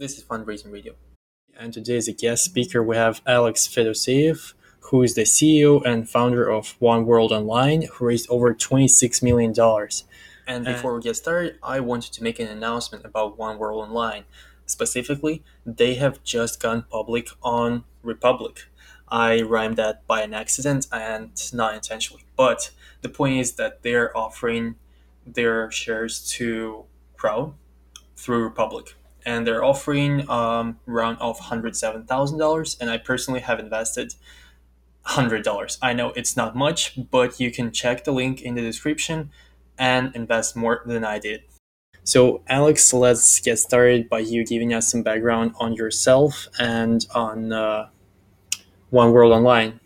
This is Fundraising Radio. And today, as a guest speaker, we have Alex Fedoseev, who is the CEO and founder of One World Online, who raised over $26 million. And before we get started, I wanted to make an announcement about One World Online. Specifically, they have just gone public on Republic. I rhymed that by an accident and not intentionally. But the point is that they're offering their shares to crowd through Republic. And they're offering um, round of $107,000. And I personally have invested $100. I know it's not much, but you can check the link in the description and invest more than I did. So, Alex, let's get started by you giving us some background on yourself and on uh, One World Online.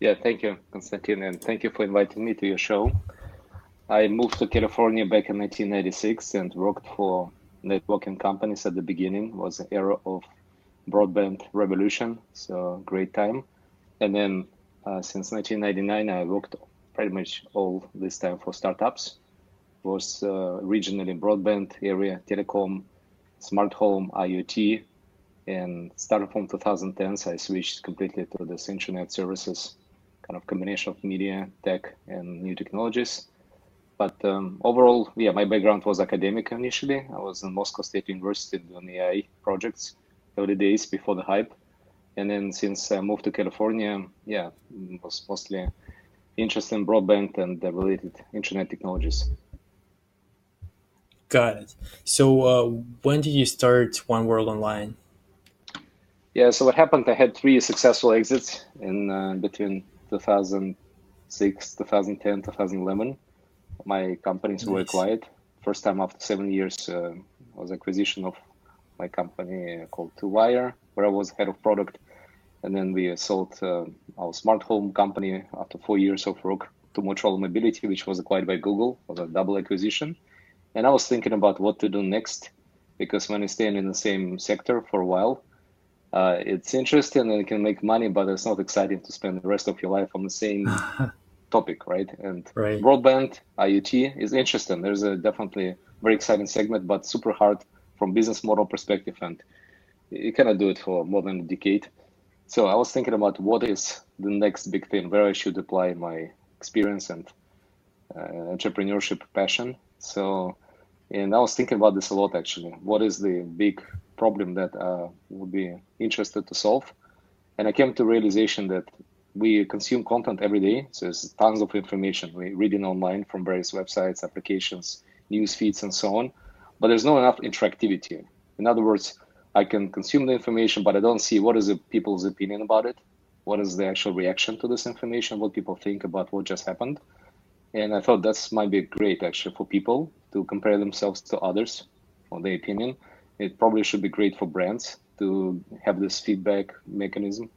Yeah, thank you, Konstantin, and thank you for inviting me to your show. I moved to California back in 1996 and worked for networking companies at the beginning. Was an era of broadband revolution, so great time. And then uh, since 1999, I worked pretty much all this time for startups was uh, regionally broadband area, telecom, smart home, IoT, and starting from 2010, I switched completely to this internet services, kind of combination of media, tech, and new technologies. But um, overall, yeah, my background was academic initially. I was in Moscow State University doing AI projects, early days before the hype. And then since I moved to California, yeah, was mostly interested in broadband and the related internet technologies. Got it. So, uh, when did you start One World Online? Yeah, so what happened? I had three successful exits in uh, between 2006, 2010, 2011. My companies nice. were acquired. First time after seven years uh, was acquisition of my company called Two Wire, where I was head of product, and then we sold uh, our smart home company after four years of work to Motorola Mobility, which was acquired by Google. It was a double acquisition and I was thinking about what to do next because when you stay in the same sector for a while, uh, it's interesting and you can make money, but it's not exciting to spend the rest of your life on the same topic, right? And right. broadband, IoT is interesting. There's a definitely very exciting segment, but super hard from business model perspective, and you cannot do it for more than a decade. So I was thinking about what is the next big thing where I should apply my experience and uh, entrepreneurship passion. So and I was thinking about this a lot actually. What is the big problem that uh, would be interested to solve? And I came to realization that we consume content every day. So there's tons of information. We reading online from various websites, applications, news feeds, and so on. But there's not enough interactivity. In other words, I can consume the information, but I don't see what is the people's opinion about it. What is the actual reaction to this information? What people think about what just happened? And I thought that's might be great actually for people to compare themselves to others on their opinion. It probably should be great for brands to have this feedback mechanism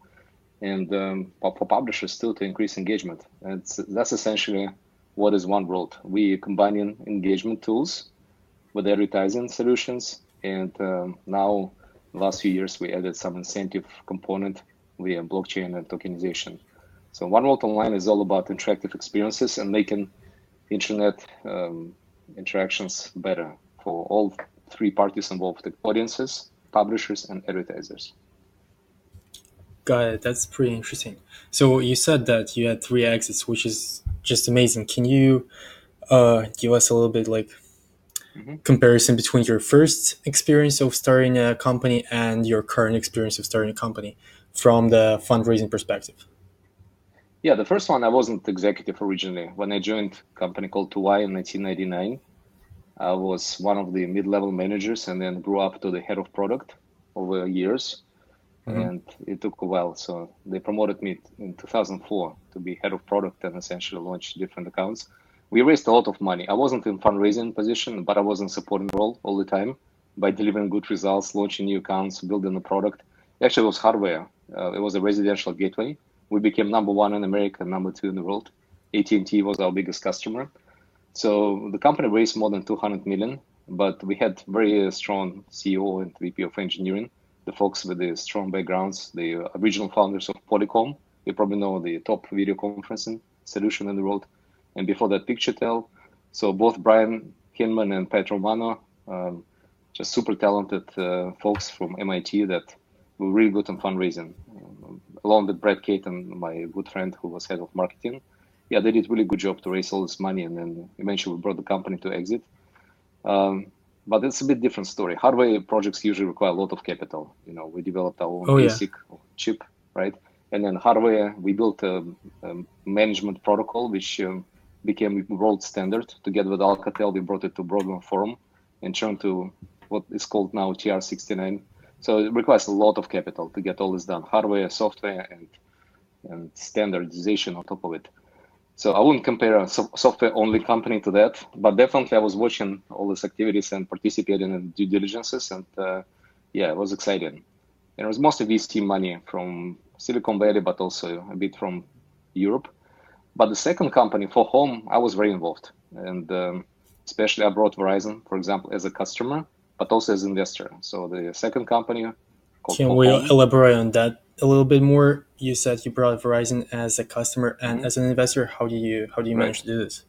and um, for publishers too to increase engagement. It's, that's essentially what is One World. We combining engagement tools with advertising solutions, and um, now last few years we added some incentive component via blockchain and tokenization. So One World Online is all about interactive experiences and making internet um, interactions better for all three parties involved the audiences publishers and advertisers got it that's pretty interesting so you said that you had three exits which is just amazing can you uh, give us a little bit like mm-hmm. comparison between your first experience of starting a company and your current experience of starting a company from the fundraising perspective yeah, the first one I wasn't executive originally. When I joined a company called 2Wire in 1999, I was one of the mid-level managers and then grew up to the head of product over years. Mm-hmm. And it took a while. So they promoted me in 2004 to be head of product and essentially launch different accounts. We raised a lot of money. I wasn't in fundraising position, but I was in supporting role all the time by delivering good results, launching new accounts, building the product. Actually, it was hardware. Uh, it was a residential gateway we became number one in America, number two in the world. AT&T was our biggest customer. So the company raised more than 200 million, but we had very strong CEO and VP of engineering, the folks with the strong backgrounds, the original founders of Polycom. You probably know the top video conferencing solution in the world. And before that, PictureTel. So both Brian Hinman and Pat Romano, um, just super talented uh, folks from MIT that were really good on fundraising, um, along with Brad Caton, my good friend who was head of marketing. Yeah, they did really good job to raise all this money, and then eventually we brought the company to exit. Um, but it's a bit different story. Hardware projects usually require a lot of capital. You know, we developed our own oh, ASIC yeah. chip, right? And then hardware, we built a, a management protocol which um, became world standard. Together with Alcatel, we brought it to Broadband Forum and turned to what is called now TR69. So it requires a lot of capital to get all this done, hardware, software, and and standardization on top of it. So I wouldn't compare a software-only company to that, but definitely I was watching all these activities and participating in due diligences, and uh, yeah, it was exciting. And it was mostly VC money from Silicon Valley, but also a bit from Europe. But the second company for home, I was very involved, and um, especially I brought Verizon, for example, as a customer, but also as investor. So the second company. Can we home, elaborate on that a little bit more? You said you brought Verizon as a customer and mm-hmm. as an investor. How do you how do you manage right. to do this?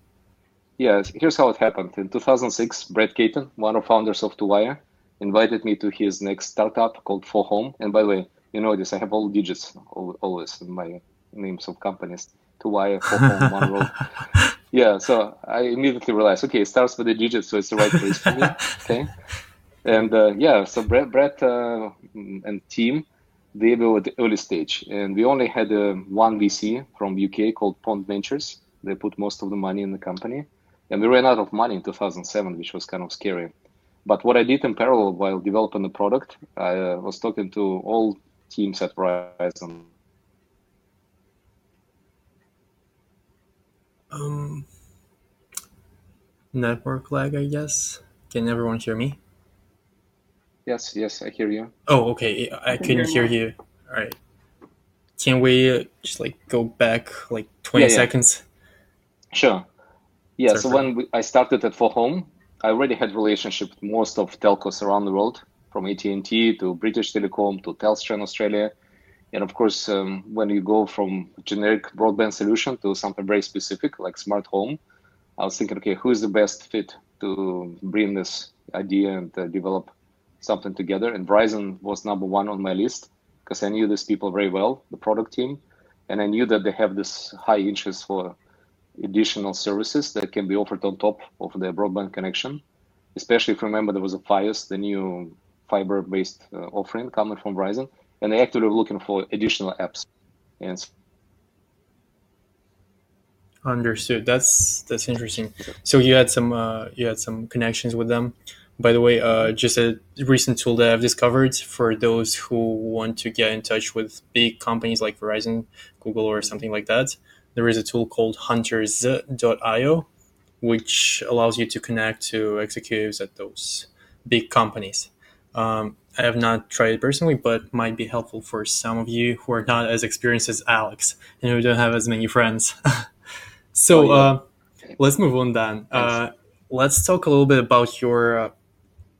Yes, here's how it happened. In 2006, Brett Caton, one of founders of 2Wire, invited me to his next startup called 4Home. And by the way, you know this, I have all digits always in my names of companies. 2Wire, For Home, One World. Yeah, so I immediately realized, okay, it starts with the digits, so it's the right place for me. Okay. And uh, yeah, so Brett, Brett uh, and team, they were at the early stage, and we only had uh, one VC from UK called Pond Ventures. They put most of the money in the company, and we ran out of money in 2007, which was kind of scary. But what I did in parallel while developing the product, I uh, was talking to all teams at Verizon. Um, network lag, I guess. Can everyone hear me? Yes, yes, I hear you. Oh, okay. I, I couldn't hear, hear you. All right. Can we uh, just like go back like 20 yeah, seconds? Yeah. Sure. Yeah, Sorry so when we, I started at 4Home, I already had relationship with most of telcos around the world, from AT&T to British Telecom to Telstra in Australia. And of course, um, when you go from generic broadband solution to something very specific like smart home, I was thinking, okay, who is the best fit to bring this idea and uh, develop something together. And Verizon was number one on my list because I knew these people very well, the product team, and I knew that they have this high interest for additional services that can be offered on top of the broadband connection. Especially if you remember, there was a Fios, the new fiber-based uh, offering coming from Verizon, and they actually were looking for additional apps. And Understood. That's that's interesting. So you had some uh, you had some connections with them by the way, uh, just a recent tool that I've discovered for those who want to get in touch with big companies like Verizon, Google, or something like that. There is a tool called hunters.io, which allows you to connect to executives at those big companies. Um, I have not tried it personally, but might be helpful for some of you who are not as experienced as Alex and who don't have as many friends. so oh, yeah. uh, let's move on then. Uh, let's talk a little bit about your uh,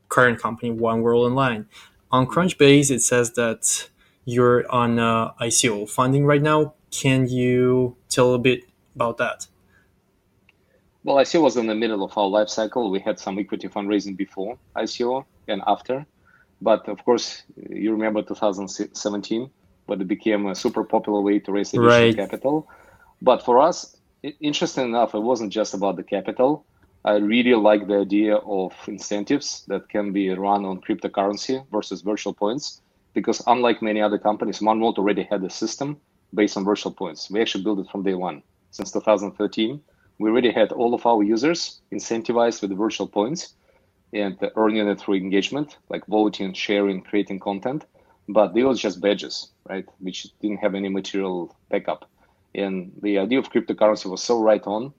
current company, One World Online. On Crunchbase, it says that you're on uh, ICO funding right now. Can you tell a bit about that? Well, ICO was in the middle of our life cycle. We had some equity fundraising before ICO and after. But of course, you remember 2017, when it became a super popular way to raise additional right. capital. But for us, interesting enough, it wasn't just about the capital. I really like the idea of incentives that can be run on cryptocurrency versus virtual points because unlike many other companies, OneWorld already had a system based on virtual points. We actually built it from day one. Since 2013, we already had all of our users incentivized with virtual points and earning it through engagement, like voting, sharing, creating content. But they were just badges, right? Which didn't have any material backup. And the idea of cryptocurrency was so right on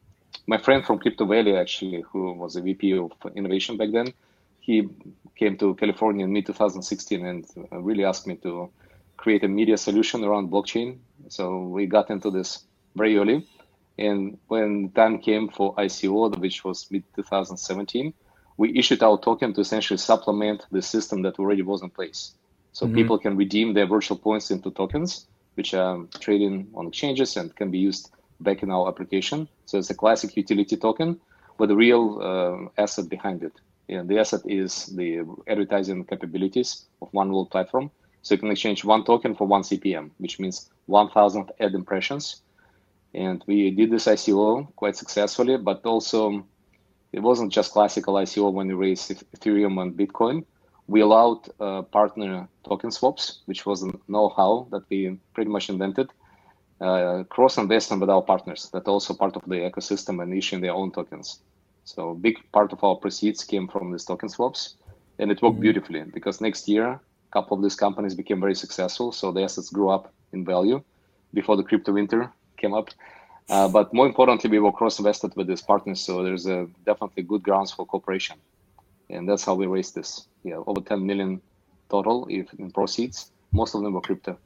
my friend from Crypto Valley, actually, who was a VP of innovation back then, he came to California in mid 2016 and uh, really asked me to create a media solution around blockchain. So we got into this very early. And when time came for ICO, which was mid 2017, we issued our token to essentially supplement the system that already was in place. So mm-hmm. people can redeem their virtual points into tokens, which are trading on exchanges and can be used back in our application. So it's a classic utility token with a real uh, asset behind it. And the asset is the advertising capabilities of one world platform. So you can exchange one token for one CPM, which means 1,000 ad impressions. And we did this ICO quite successfully, but also it wasn't just classical ICO when we raised Ethereum and Bitcoin. We allowed uh, partner token swaps, which was a know-how that we pretty much invented, uh, cross investment with our partners that also part of the ecosystem and issuing their own tokens. So a big part of our proceeds came from these token swaps, and it worked mm-hmm. beautifully because next year a couple of these companies became very successful, so the assets grew up in value before the crypto winter came up. Uh, but more importantly, we were cross-invested with these partners, so there's a definitely good grounds for cooperation, and that's how we raised this. Yeah, over 10 million total if in proceeds. Most of them were crypto.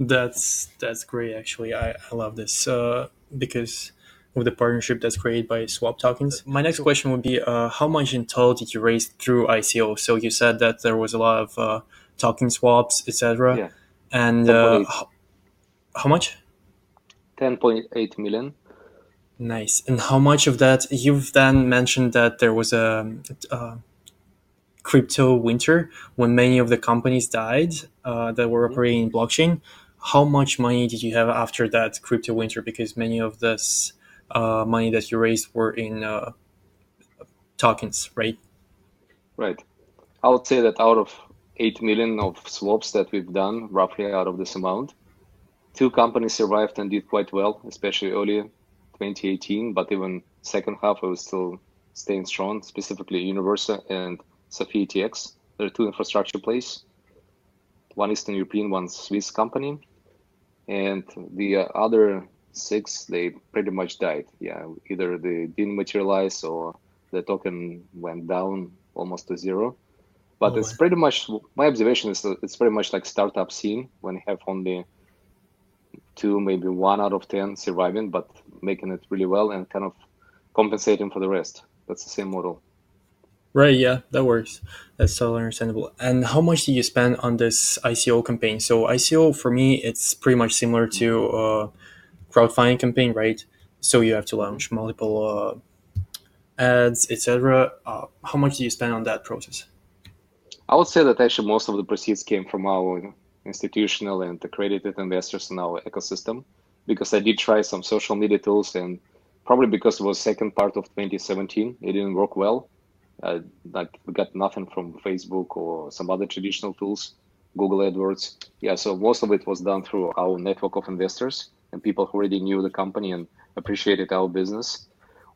That's that's great. Actually, I, I love this uh, because of the partnership that's created by Swap Tokens. My next question would be, uh, how much in total did you raise through ICO? So you said that there was a lot of uh, token swaps, etc. Yeah. And uh, how, how much? 10.8 million. Nice. And how much of that you've then mentioned that there was a, a crypto winter when many of the companies died uh, that were mm-hmm. operating in blockchain. How much money did you have after that crypto winter? Because many of this uh, money that you raised were in uh, tokens, right? Right. I would say that out of 8 million of swaps that we've done, roughly out of this amount, two companies survived and did quite well, especially early 2018, but even second half it was still staying strong, specifically Universa and SophiaTX. There are two infrastructure plays, one Eastern European, one Swiss company. And the uh, other six, they pretty much died. Yeah, either they didn't materialize or the token went down almost to zero. But oh, it's pretty much my observation is it's pretty much like startup scene when you have only two, maybe one out of ten surviving, but making it really well and kind of compensating for the rest. That's the same model. Right, yeah, that works. That's totally understandable. And how much did you spend on this ICO campaign? So ICO for me, it's pretty much similar to uh, crowdfunding campaign, right? So you have to launch multiple uh, ads, etc. Uh, how much do you spend on that process? I would say that actually most of the proceeds came from our institutional and accredited investors in our ecosystem because I did try some social media tools and probably because it was second part of 2017, it didn't work well. Uh, like we got nothing from Facebook or some other traditional tools, Google AdWords. Yeah, so most of it was done through our network of investors and people who already knew the company and appreciated our business.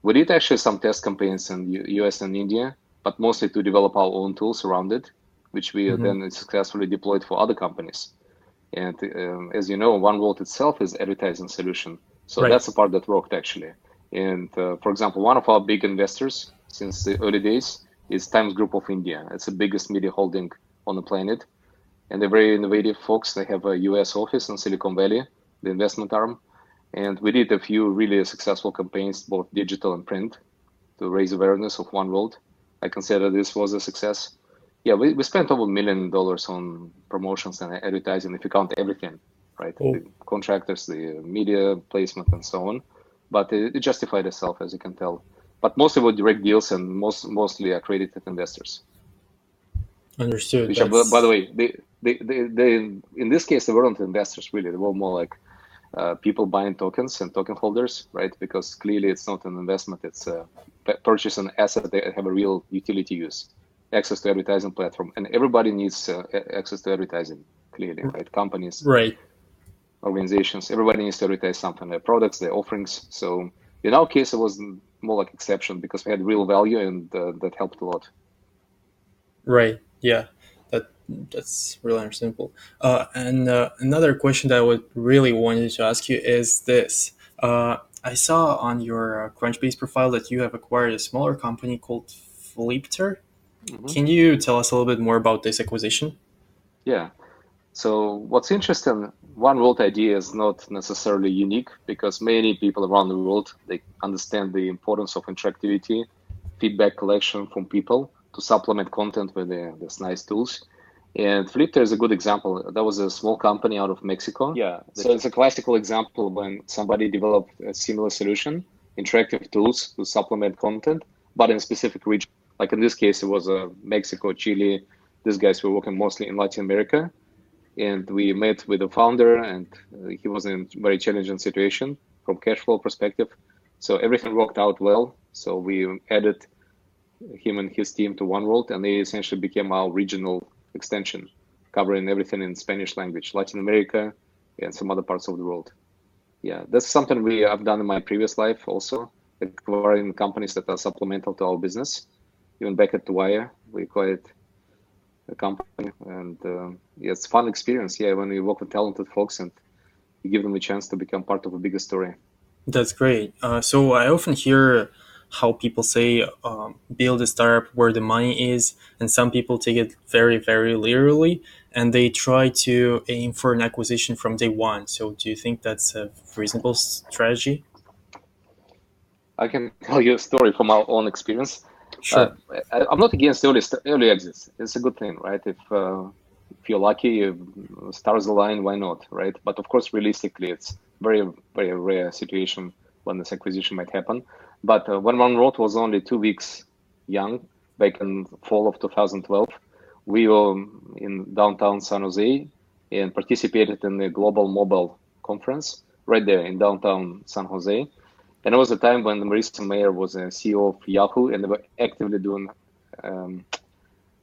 We did actually some test campaigns in U- US and India, but mostly to develop our own tools around it, which we mm-hmm. then successfully deployed for other companies. And um, as you know, One World itself is advertising solution, so right. that's the part that worked actually. And uh, for example, one of our big investors since the early days is Times Group of India. It's the biggest media holding on the planet, and they're very innovative folks. They have a U.S. office in Silicon Valley, the investment arm. And we did a few really successful campaigns, both digital and print, to raise awareness of One World. I consider this was a success. Yeah, we, we spent over a million dollars on promotions and advertising if you count everything, right? Oh. The contractors, the media placement, and so on. But it, it justified itself, as you can tell. But mostly with direct deals and most mostly accredited investors. Understood. Which are, by the way, they, they, they, they, in this case, they weren't investors really. They were more like uh, people buying tokens and token holders, right? Because clearly it's not an investment; it's a purchase an asset that have a real utility use, access to advertising platform, and everybody needs uh, access to advertising. Clearly, right? Companies, right? Organizations, everybody needs to advertise something, their products, their offerings. So in our case, it was more like exception because we had real value, and uh, that helped a lot. Right. Yeah That that's really understandable. Uh, and uh, another question that I would really wanted to ask you is this: uh, I saw on your uh, Crunchbase profile that you have acquired a smaller company called Flipter. Mm-hmm. Can you tell us a little bit more about this acquisition? Yeah. So what's interesting, One World idea is not necessarily unique because many people around the world they understand the importance of interactivity, feedback collection from people to supplement content with the, these nice tools. And Flipter is a good example. That was a small company out of Mexico. Yeah. So it's a classical example when somebody developed a similar solution, interactive tools to supplement content, but in a specific region. Like in this case, it was uh, Mexico, Chile. These guys were working mostly in Latin America, and we met with the founder, and uh, he was in a very challenging situation from cash flow perspective. So everything worked out well. So we added him and his team to One World, and they essentially became our regional extension, covering everything in Spanish language, Latin America, and some other parts of the world. Yeah, that's something we have done in my previous life also, acquiring companies that are supplemental to our business. Even back at 2Wire, we acquired company, and uh, yeah, it's fun experience. Yeah, when you work with talented folks and you give them a chance to become part of a bigger story. That's great. Uh, so I often hear how people say um, build a startup where the money is, and some people take it very, very literally, and they try to aim for an acquisition from day one. So, do you think that's a reasonable strategy? I can tell you a story from our own experience. Sure. Uh, I, am not against early early exits. It's a good thing, right? If uh, if you're lucky, stars align, why not, right? But of course, realistically, it's very very rare situation when this acquisition might happen. But uh, when One World was only two weeks young, back in fall of 2012, we were in downtown San Jose and participated in the Global Mobile Conference right there in downtown San Jose. And it was a time when Marissa Mayer was a CEO of Yahoo and they were actively doing um,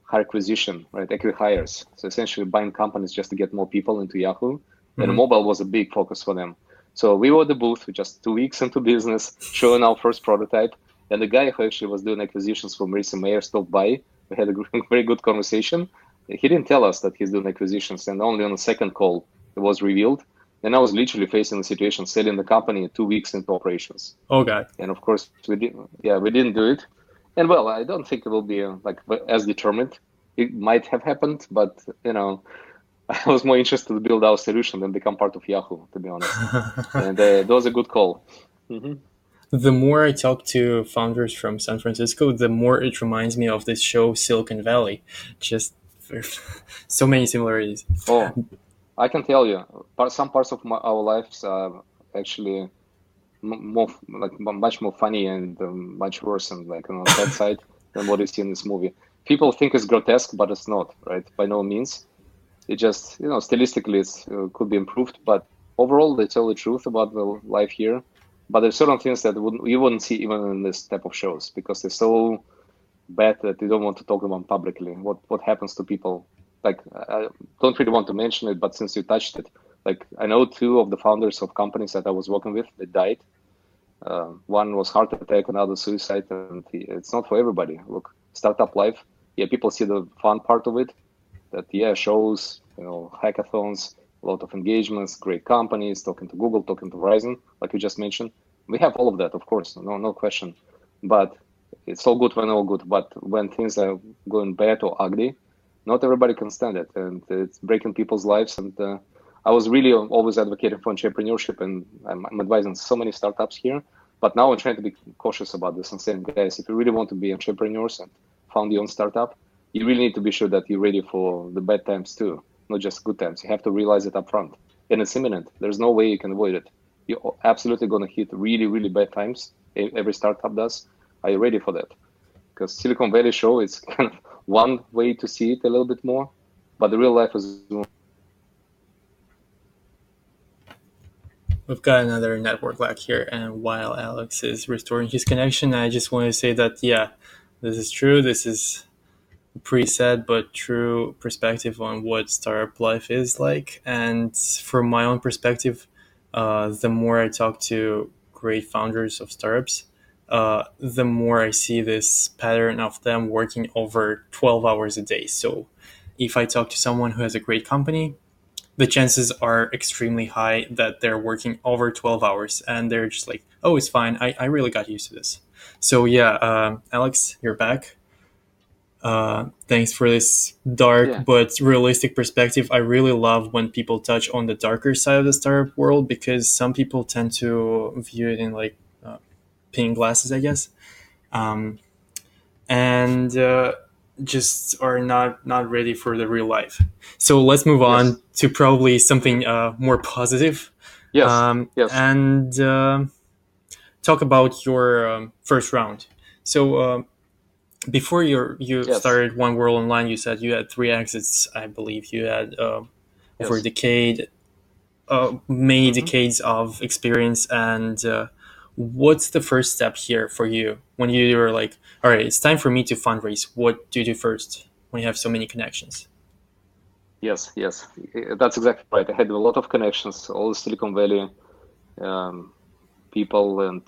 hire acquisition, right? Equity hires. So essentially buying companies just to get more people into Yahoo. Mm-hmm. And mobile was a big focus for them. So we were at the booth just two weeks into business, showing our first prototype. And the guy who actually was doing acquisitions for Marissa Mayer stopped by. We had a very good conversation. He didn't tell us that he's doing acquisitions, and only on the second call it was revealed. And I was literally facing the situation, selling the company two weeks into operations. Okay. And of course, we didn't. Yeah, we didn't do it. And well, I don't think it will be uh, like as determined. It might have happened, but you know, I was more interested to build our solution than become part of Yahoo, to be honest. and uh, that was a good call. Mm-hmm. The more I talk to founders from San Francisco, the more it reminds me of this show Silicon Valley. Just so many similarities. Oh, I can tell you, some parts of my, our lives are actually more like much more funny and um, much worse and like on that side than what you see in this movie. People think it's grotesque, but it's not, right? By no means. It just, you know, stylistically it uh, could be improved, but overall they tell the truth about the life here. But there's certain things that wouldn't, you wouldn't see even in this type of shows because they're so bad that you don't want to talk about publicly. What what happens to people? Like I don't really want to mention it, but since you touched it, like I know two of the founders of companies that I was working with, they died. Uh, one was heart attack, another suicide, and it's not for everybody. Look, startup life. Yeah, people see the fun part of it, that yeah shows you know hackathons a lot of engagements great companies talking to google talking to verizon like you just mentioned we have all of that of course no no question but it's all good when all good but when things are going bad or ugly not everybody can stand it and it's breaking people's lives and uh, i was really always advocating for entrepreneurship and I'm, I'm, advising so many startups here but now i'm trying to be cautious about this and saying guys if you really want to be entrepreneurs and found your own startup you really need to be sure that you're ready for the bad times too, not just good times. You have to realize it up front. And it's imminent. There's no way you can avoid it. You're absolutely going to hit really, really bad times. Every startup does. Are you ready for that? Because Silicon Valley show is kind of one way to see it a little bit more, but the real life is. We've got another network lag here, and while Alex is restoring his connection, I just want to say that yeah, this is true. This is preset but true perspective on what startup life is like. And from my own perspective, uh, the more I talk to great founders of startups, uh, the more I see this pattern of them working over 12 hours a day. So if I talk to someone who has a great company, the chances are extremely high that they're working over 12 hours and they're just like, oh, it's fine. I, I really got used to this. So, yeah, uh, Alex, you're back. Uh, thanks for this dark yeah. but realistic perspective. I really love when people touch on the darker side of the startup world because some people tend to view it in like pink glasses, I guess, um, and uh, just are not not ready for the real life. So let's move on yes. to probably something uh, more positive. Yes. Um, yes. And uh, talk about your um, first round. So um, before you you yes. started One World Online, you said you had three exits. I believe you had uh, over yes. a decade, uh, many mm-hmm. decades of experience. And uh, what's the first step here for you when you were like, all right, it's time for me to fundraise? What do you do first when you have so many connections? Yes, yes, that's exactly right. I had a lot of connections, all the Silicon Valley um, people and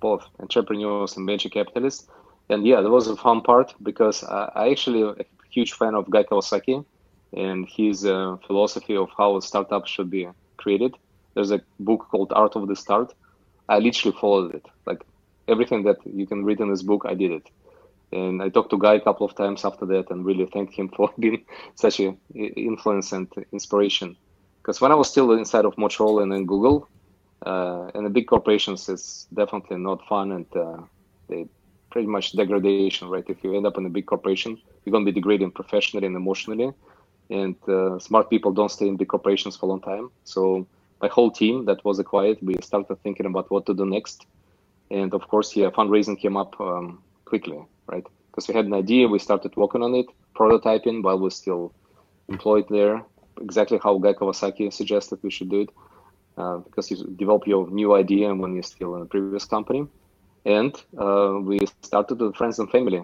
both entrepreneurs and venture capitalists and yeah, that was a fun part because I, I actually a huge fan of Guy Kawasaki and his uh, philosophy of how a startup should be created. There's a book called Art of the Start. I literally followed it. Like everything that you can read in this book, I did it. And I talked to Guy a couple of times after that and really thanked him for being such an influence and inspiration. Because when I was still inside of Motorola and Google, uh, and the big corporations, it's definitely not fun and uh, they pretty much degradation, right? If you end up in a big corporation, you're going to be degrading professionally and emotionally. And uh, smart people don't stay in big corporations for a long time. So my whole team that was acquired, we started thinking about what to do next. And of course, yeah, fundraising came up um, quickly, right? Because we had an idea, we started working on it, prototyping while we're still employed there. Exactly how Guy Kawasaki suggested we should do it, uh, because you develop your new idea when you're still in a previous company and uh, we started with friends and family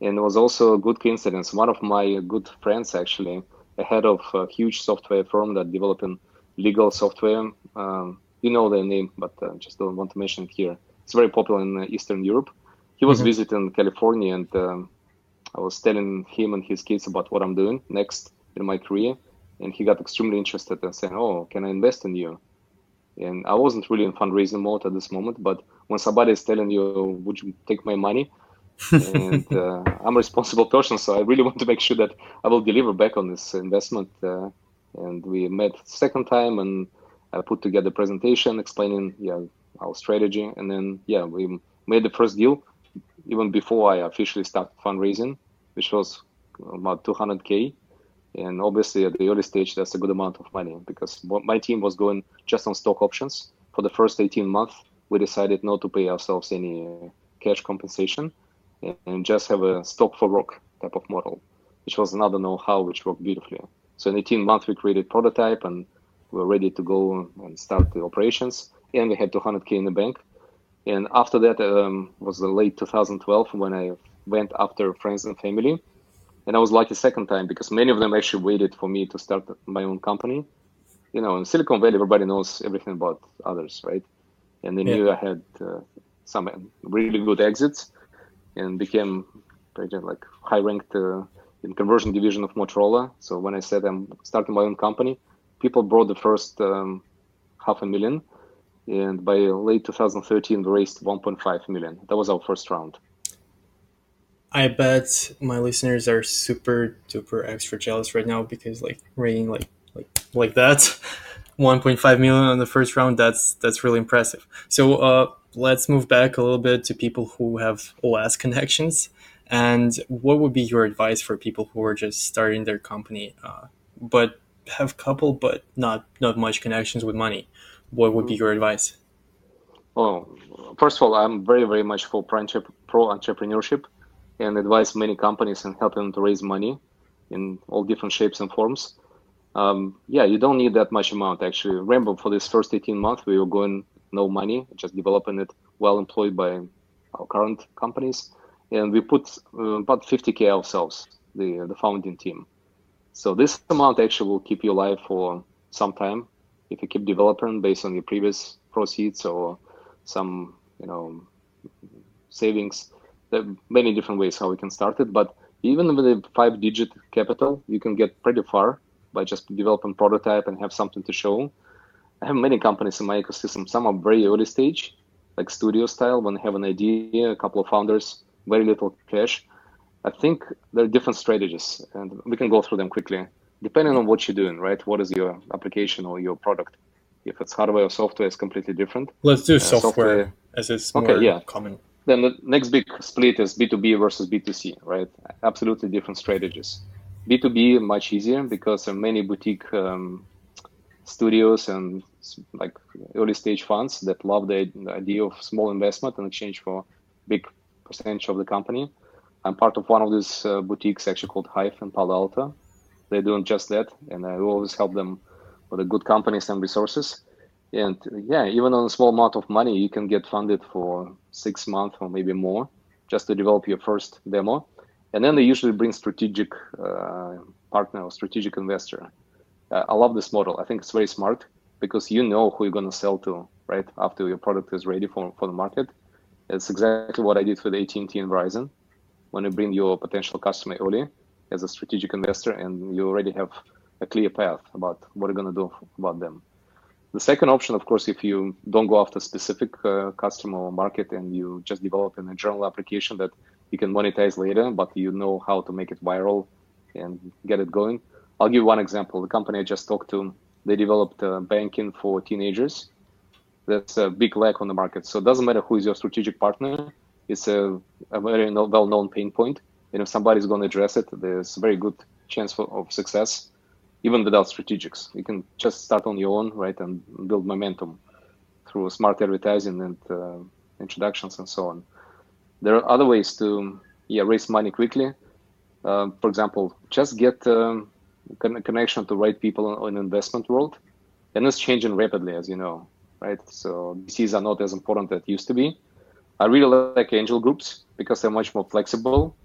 and it was also a good coincidence one of my good friends actually a head of a huge software firm that developing legal software um, you know their name but uh, just don't want to mention it here it's very popular in uh, eastern europe he was mm-hmm. visiting california and um, i was telling him and his kids about what i'm doing next in my career and he got extremely interested and saying oh can i invest in you and i wasn't really in fundraising mode at this moment but when somebody is telling you, "Would you take my money?" and uh, I'm a responsible person, so I really want to make sure that I will deliver back on this investment. Uh, and we met second time, and I put together a presentation explaining yeah our strategy, and then yeah we made the first deal even before I officially started fundraising, which was about 200k. And obviously, at the early stage, that's a good amount of money because my team was going just on stock options for the first 18 months we decided not to pay ourselves any uh, cash compensation and just have a stock for work type of model, which was another know-how which worked beautifully. So in 18 months, we created prototype and we were ready to go and start the operations. And we had 200k in the bank. And after that um, was the late 2012 when I went after friends and family. And I was lucky second time because many of them actually waited for me to start my own company. You know, in Silicon Valley, everybody knows everything about others, right? and they yeah. knew I had uh, some really good exits and became like high ranked uh, in conversion division of Motorola. So when I said I'm starting my own company, people brought the first um, half a million, and by late 2013 we raised 1.5 million. That was our first round. I bet my listeners are super duper extra jealous right now because like rating like like like that 1.5 million on the first round that's that's really impressive so uh, let's move back a little bit to people who have less connections and what would be your advice for people who are just starting their company uh, but have couple but not not much connections with money what would be your advice well first of all i'm very very much for pro entrepreneurship and advise many companies and help them to raise money in all different shapes and forms um, yeah, you don't need that much amount actually. Remember, for this first 18 months, we were going no money, just developing it well employed by our current companies. And we put uh, about 50K ourselves, the, the founding team. So this amount actually will keep you alive for some time if you keep developing based on your previous proceeds or some, you know, savings. There are many different ways how we can start it, but even with a five digit capital, you can get pretty far by just developing prototype and have something to show. I have many companies in my ecosystem. Some are very early stage, like studio style, when they have an idea, a couple of founders, very little cash. I think there are different strategies, and we can go through them quickly, depending on what you're doing, right? What is your application or your product? If it's hardware or software, it's completely different. Let's do uh, software, software, as it's more okay, yeah. common. Then the next big split is B2B versus B2C, right? Absolutely different strategies. B2B much easier because there are many boutique um, studios and like early stage funds that love the, the, idea of small investment in exchange for big percentage of the company. I'm part of one of these uh, boutiques actually called Hive in Palo Alto. They're doing just that, and I always help them with the good companies and resources. And yeah, even on a small amount of money, you can get funded for six months or maybe more just to develop your first demo. And then they usually bring strategic uh, partner or strategic investor. Uh, I love this model. I think it's very smart because you know who you're going to sell to right after your product is ready for, for the market. It's exactly what I did with AT&T and Verizon. When you bring your potential customer early as a strategic investor, and you already have a clear path about what you're going to do about them. The second option, of course, if you don't go after specific uh, customer or market and you just develop a general application that you can monetize later, but you know how to make it viral and get it going. I'll give one example. The company I just talked to, they developed uh, banking for teenagers. That's a big lack on the market. So it doesn't matter who is your strategic partner. It's a, a very well-known pain point. And if somebody's going to address it, there's a very good chance for, of success even without strategics. You can just start on your own, right, and build momentum through smart advertising and uh, introductions and so on. There are other ways to yeah raise money quickly. Uh, for example, just get um, con- connection to right people in, in investment world, and it's changing rapidly, as you know, right? So VCs are not as important as it used to be. I really like angel groups because they're much more flexible,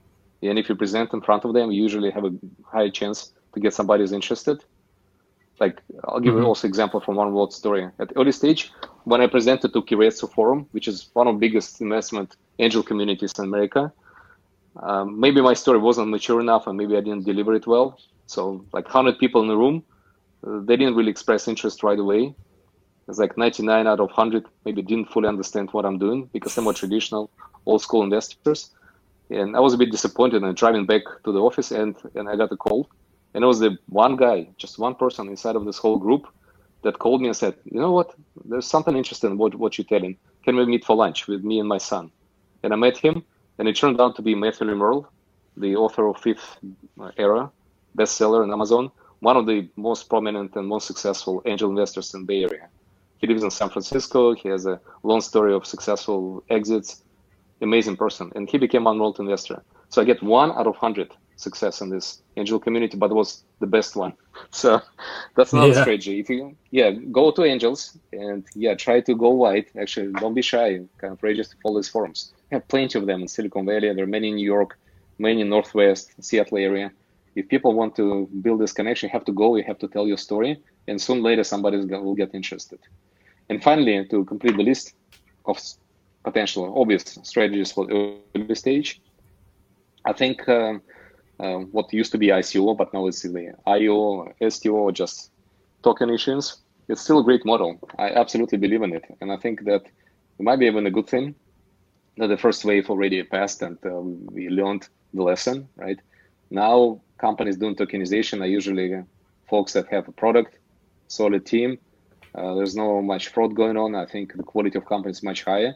and if you present in front of them, you usually have a higher chance to get somebody who's interested. Like I'll give mm-hmm. you also example from one world story. At early stage, when I presented to Keiretsu Forum, which is one of the biggest investment angel communities in America, um, maybe my story wasn't mature enough and maybe I didn't deliver it well. So like 100 people in the room, uh, they didn't really express interest right away. It's like 99 out of 100 maybe didn't fully understand what I'm doing because they're more traditional, old school investors. And I was a bit disappointed and driving back to the office and, and I got a call and it was the one guy, just one person inside of this whole group that called me and said, you know what, there's something interesting what, what you're telling. Can we meet for lunch with me and my son? And I met him, and it turned out to be Matthew Merle, the author of Fifth Era, bestseller on Amazon, one of the most prominent and most successful angel investors in Bay Area. He lives in San Francisco. He has a long story of successful exits. Amazing person, and he became world investor. So I get one out of hundred success in this angel community, but it was the best one. So that's another yeah. strategy. If you yeah, go to angels and yeah, try to go wide. Actually, don't be shy. Kind of register for these forums. We have plenty of them in Silicon Valley. There are many in New York, many in Northwest, Seattle area. If people want to build this connection, you have to go. You have to tell your story, and soon later somebody will get interested. And finally, to complete the list of potential obvious strategies for early stage, I think. Um, uh, what used to be ICO, but now it's the IO, STO, or just token issuance. It's still a great model. I absolutely believe in it. And I think that it might be even a good thing that the first wave already passed and uh, we learned the lesson, right? Now, companies doing tokenization are usually folks that have a product, solid team. Uh, there's no much fraud going on. I think the quality of companies much higher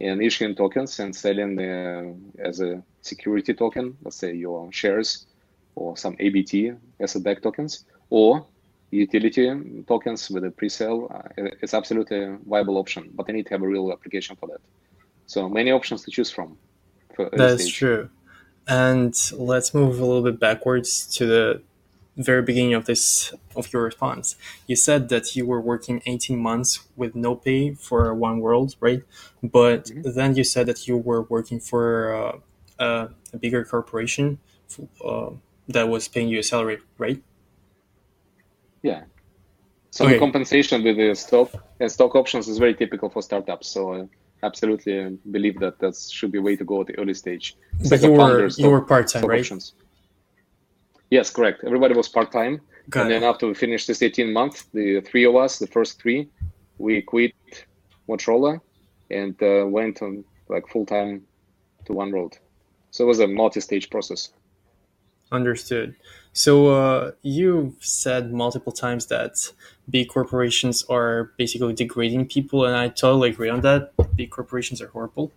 and issuing tokens and selling the, as a security token, let's say your shares or some ABT asset backed tokens, or utility tokens with a pre-sale, uh, it's absolutely a viable option, but they need to have a real application for that. So many options to choose from. That's true. And let's move a little bit backwards to the very beginning of this of your response you said that you were working 18 months with no pay for one world right but mm-hmm. then you said that you were working for uh, uh, a bigger corporation uh, that was paying you a salary right yeah so okay. the compensation with the stock and stock options is very typical for startups so I absolutely believe that that should be a way to go at the early stage it's but like you were you were part-time right options. Yes, correct. Everybody was part time. And then after we finished this 18 months, the three of us, the first three, we quit Motorola and uh, went on like full time to One World. So it was a multi stage process. Understood. So uh, you've said multiple times that big corporations are basically degrading people, and I totally agree on that. Big corporations are horrible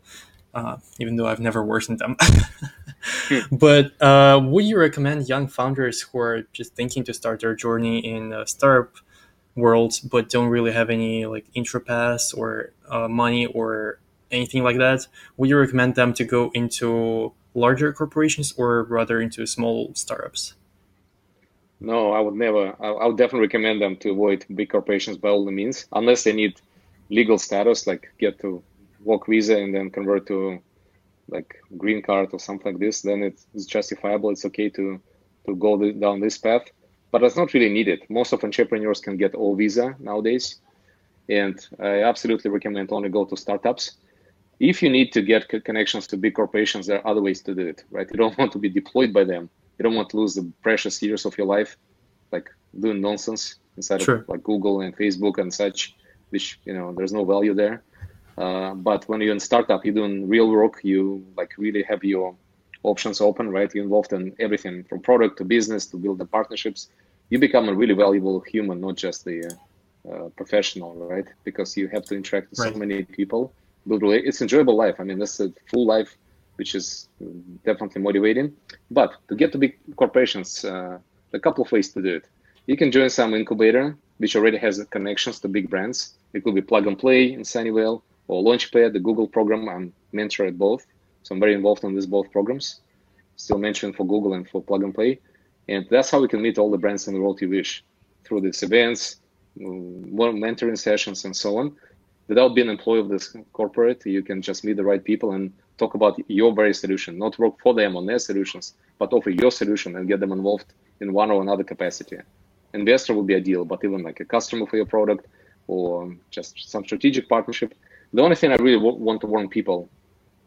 uh, even though I've never worsened them. Hmm. But uh, would you recommend young founders who are just thinking to start their journey in a startup world but don't really have any like intro pass or uh, money or anything like that? Would you recommend them to go into larger corporations or rather into small startups? No, I would never. I, would definitely recommend them to avoid big corporations by all the means, unless they need legal status, like get to work visa and then convert to like green card or something like this. Then it's justifiable. It's okay to to go down this path, but it's not really needed. Most of entrepreneurs can get all visa nowadays, and I absolutely recommend only go to startups. If you need to get connections to big corporations, there are other ways to do it. Right? You don't want to be deployed by them you don't want to lose the precious years of your life like doing nonsense inside sure. of like google and facebook and such which you know there's no value there uh, but when you're in startup you're doing real work you like really have your options open right you're involved in everything from product to business to build the partnerships you become a really valuable human not just the uh, professional right because you have to interact with right. so many people build it's enjoyable life i mean that's a full life which is definitely motivating. But to get to big corporations, uh, a couple of ways to do it. You can join some incubator, which already has connections to big brands. It could be Plug and Play in Sunnyvale or Launchpad, the Google program. I'm mentor at both, so I'm very involved in these both programs. Still mentioned for Google and for Plug and Play, and that's how we can meet all the brands in the world you wish through these events, more mentoring sessions, and so on. Without being an employee of this corporate, you can just meet the right people and talk about your very solution, not work for them on their solutions, but offer your solution and get them involved in one or another capacity. Investor would be ideal, but even like a customer for your product or just some strategic partnership. The only thing I really w- want to warn people,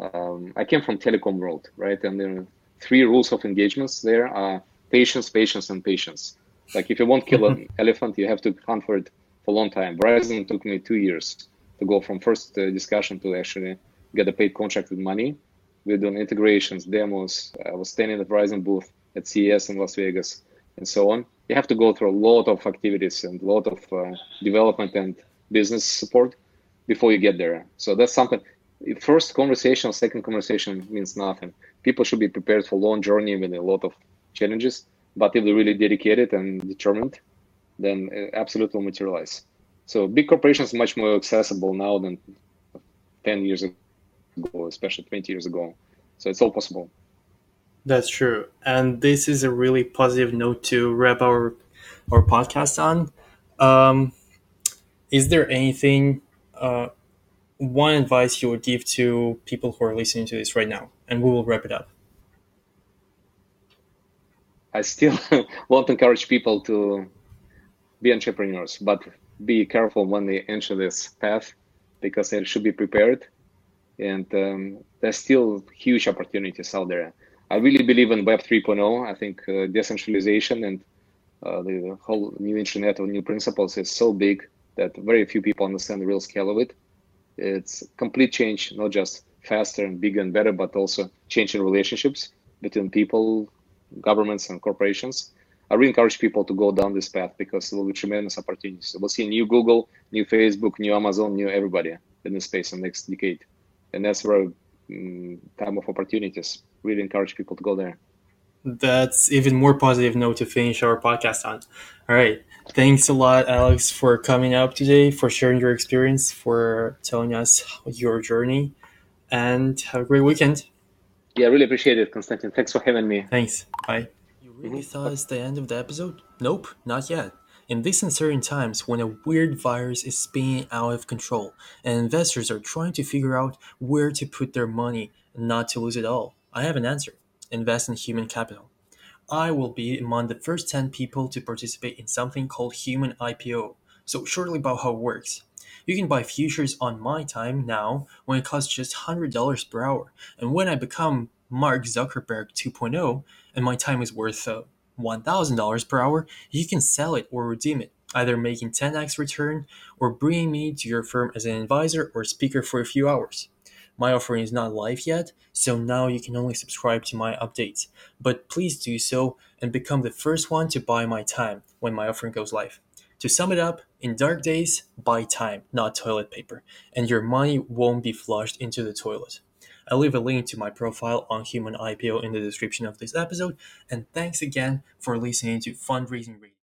um, I came from telecom world, right? And there are three rules of engagements there are patience, patience, and patience. Like if you want to kill an elephant, you have to hunt for it for a long time. Verizon took me two years to go from first uh, discussion to actually get a paid contract with money. We're doing integrations, demos. I was standing at Verizon booth at CES in Las Vegas, and so on. You have to go through a lot of activities and a lot of uh, development and business support before you get there. So that's something. First conversation, second conversation means nothing. People should be prepared for long journey with a lot of challenges. But if they're really dedicated and determined, then it absolutely will materialize. So big corporations much more accessible now than 10 years ago ago, especially 20 years ago. So it's all possible. That's true. And this is a really positive note to wrap our our podcast on. Um, is there anything, uh, one advice you would give to people who are listening to this right now? And we will wrap it up. I still want to encourage people to be entrepreneurs, but be careful when they enter this path because they should be prepared and um, there's still huge opportunities out there. I really believe in Web 3.0. I think uh, decentralization and uh, the whole new internet of new principles is so big that very few people understand the real scale of it. It's complete change, not just faster and bigger and better, but also change in relationships between people, governments, and corporations. I really encourage people to go down this path because there will be tremendous opportunities. We'll see new Google, new Facebook, new Amazon, new everybody in this space in the next decade and that's where um, time of opportunities. Really encourage people to go there. That's even more positive note to finish our podcast on. All right. Thanks a lot, Alex, for coming up today, for sharing your experience, for telling us your journey, and have a great weekend. Yeah, I really appreciate it, Konstantin. Thanks for having me. Thanks. Bye. You really mm-hmm. thought it's the end of the episode? Nope, not yet. In these uncertain times, when a weird virus is spinning out of control and investors are trying to figure out where to put their money and not to lose it all, I have an answer invest in human capital. I will be among the first 10 people to participate in something called Human IPO. So, shortly about how it works. You can buy futures on my time now when it costs just $100 per hour. And when I become Mark Zuckerberg 2.0 and my time is worth uh, $1,000 per hour, you can sell it or redeem it, either making 10x return or bringing me to your firm as an advisor or speaker for a few hours. My offering is not live yet, so now you can only subscribe to my updates. But please do so and become the first one to buy my time when my offering goes live. To sum it up, in dark days, buy time, not toilet paper, and your money won't be flushed into the toilet. I'll leave a link to my profile on Human IPO in the description of this episode. And thanks again for listening to Fundraising Radio.